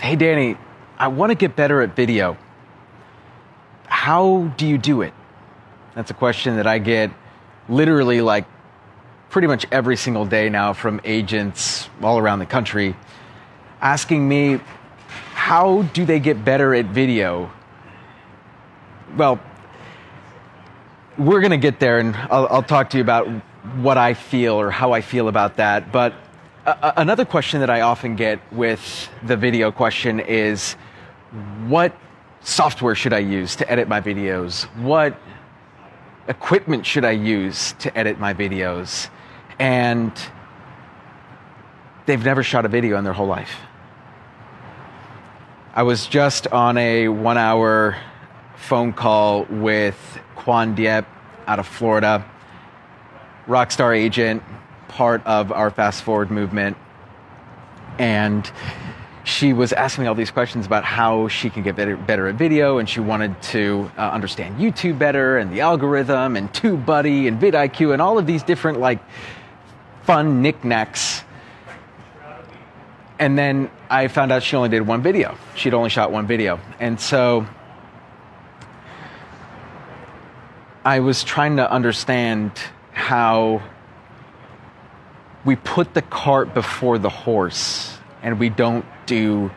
Hey, Danny, I want to get better at video. How do you do it? That's a question that I get literally like pretty much every single day now from agents all around the country asking me, how do they get better at video? Well, we're going to get there and I'll, I'll, talk to you about what I feel or how I feel about that. But uh, another question that I often get with the video question is what software should I use to edit my videos? What equipment should I use to edit my videos? And they've never shot a video in their whole life. I was just on a one hour phone call with Quan Dieppe out of Florida, rockstar agent, part of our fast forward movement. And she was asking me all these questions about how she can get better, better at video, and she wanted to uh, understand YouTube better and the algorithm and TubeBuddy and vidIQ and all of these different like fun knickknacks. And then I found out she only did one video. She'd only shot one video, and so I was trying to understand how we put the cart before the horse and we don't do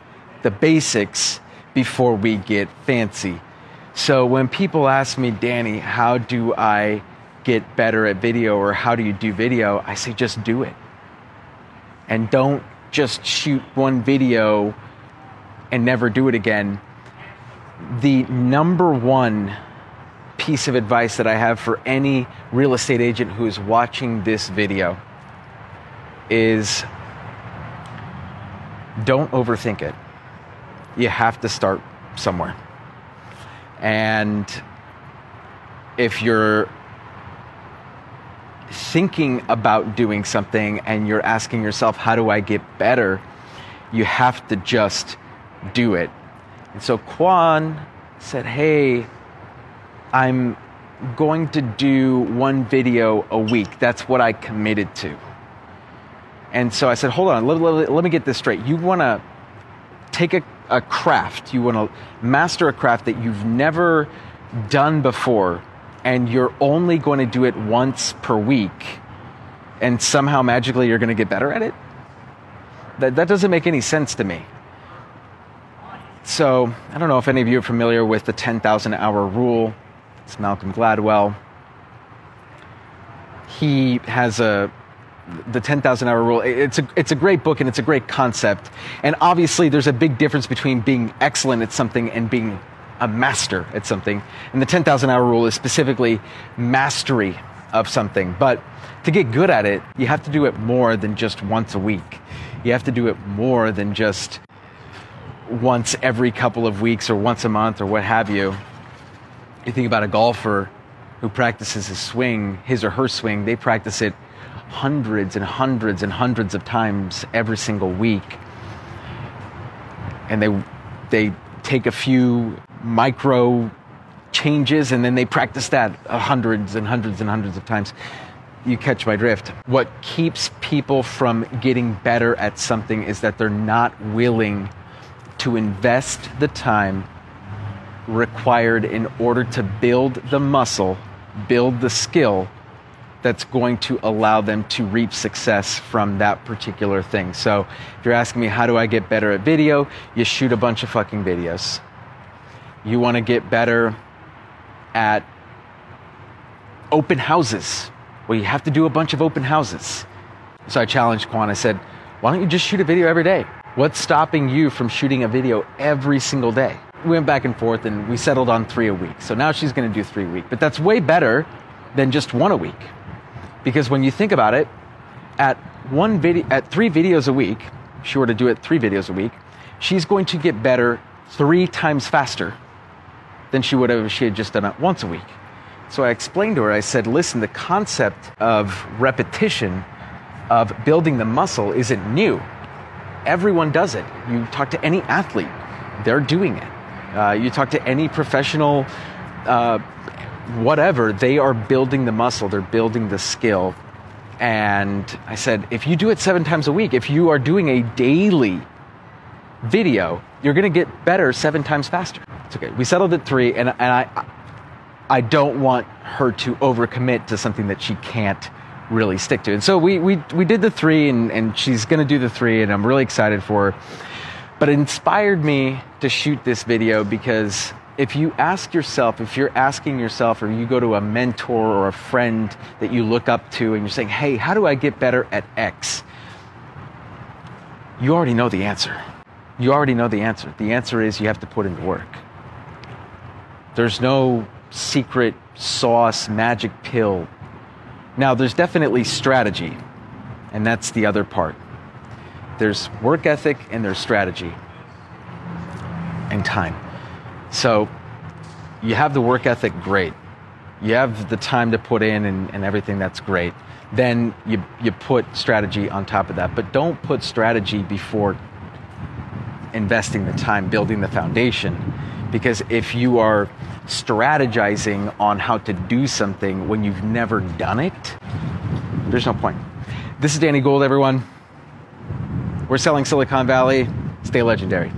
the basics before we get fancy. So when people ask me, Danny, how do I get better at video or how do you do video? I say, just do it. And don't just shoot one video and never do it again. The number one piece of advice that I have for any real estate agent who is watching this video is don't overthink it. You have to start somewhere. And if you're thinking about doing something and you're asking yourself, how do I get better? You have to just do it. And so Quan said, hey, I'm going to do one video a week. That's what I committed to. And so I said, hold on, let, let, let me get this straight. You want to take a, a craft, you want to master a craft that you've never done before, and you're only going to do it once per week, and somehow magically you're going to get better at it? That, that doesn't make any sense to me. So, I don't know if any of you are familiar with the 10,000 hour rule. It's Malcolm Gladwell. He has a the 10,000 hour rule. It's a, it's a great book and it's a great concept. And obviously, there's a big difference between being excellent at something and being a master at something. And the 10,000 hour rule is specifically mastery of something. But to get good at it, you have to do it more than just once a week. You have to do it more than just once every couple of weeks or once a month or what have you you think about a golfer who practices his swing, his or her swing, they practice it hundreds and hundreds and hundreds of times every single week. And they they take a few micro changes and then they practice that hundreds and hundreds and hundreds of times. You catch my drift. What keeps people from getting better at something is that they're not willing to invest the time required in order to build the muscle, build the skill that's going to allow them to reap success from that particular thing. So, if you're asking me, how do I get better at video? You shoot a bunch of fucking videos. You want to get better at open houses. Well, you have to do a bunch of open houses. So, I challenged Quan. I said, why don't you just shoot a video every day? What's stopping you from shooting a video every single day? we went back and forth and we settled on three a week. So now she's going to do three a week. But that's way better than just one a week. Because when you think about it, at one video, at three videos a week, if she were to do it three videos a week, she's going to get better three times faster than she would have if she had just done it once a week. So I explained to her, I said, listen, the concept of repetition, of building the muscle, isn't new. Everyone does it. You talk to any athlete, they're doing it. Uh, you talk to any professional, uh, whatever, they are building the muscle, they're building the skill. And I said, if you do it seven times a week, if you are doing a daily video, you're going to get better seven times faster. It's okay. We settled at three, and, and I, I don't want her to overcommit to something that she can't really stick to. And so we, we, we did the three, and, and she's going to do the three, and I'm really excited for her. But it inspired me to shoot this video because if you ask yourself, if you're asking yourself, or you go to a mentor or a friend that you look up to and you're saying, hey, how do I get better at X? You already know the answer. You already know the answer. The answer is you have to put in the work. There's no secret sauce, magic pill. Now, there's definitely strategy, and that's the other part. There's work ethic and there's strategy and time. So you have the work ethic, great. You have the time to put in and, and everything, that's great. Then you, you put strategy on top of that. But don't put strategy before investing the time, building the foundation. Because if you are strategizing on how to do something when you've never done it, there's no point. This is Danny Gould, everyone. We're selling Silicon Valley. Stay legendary.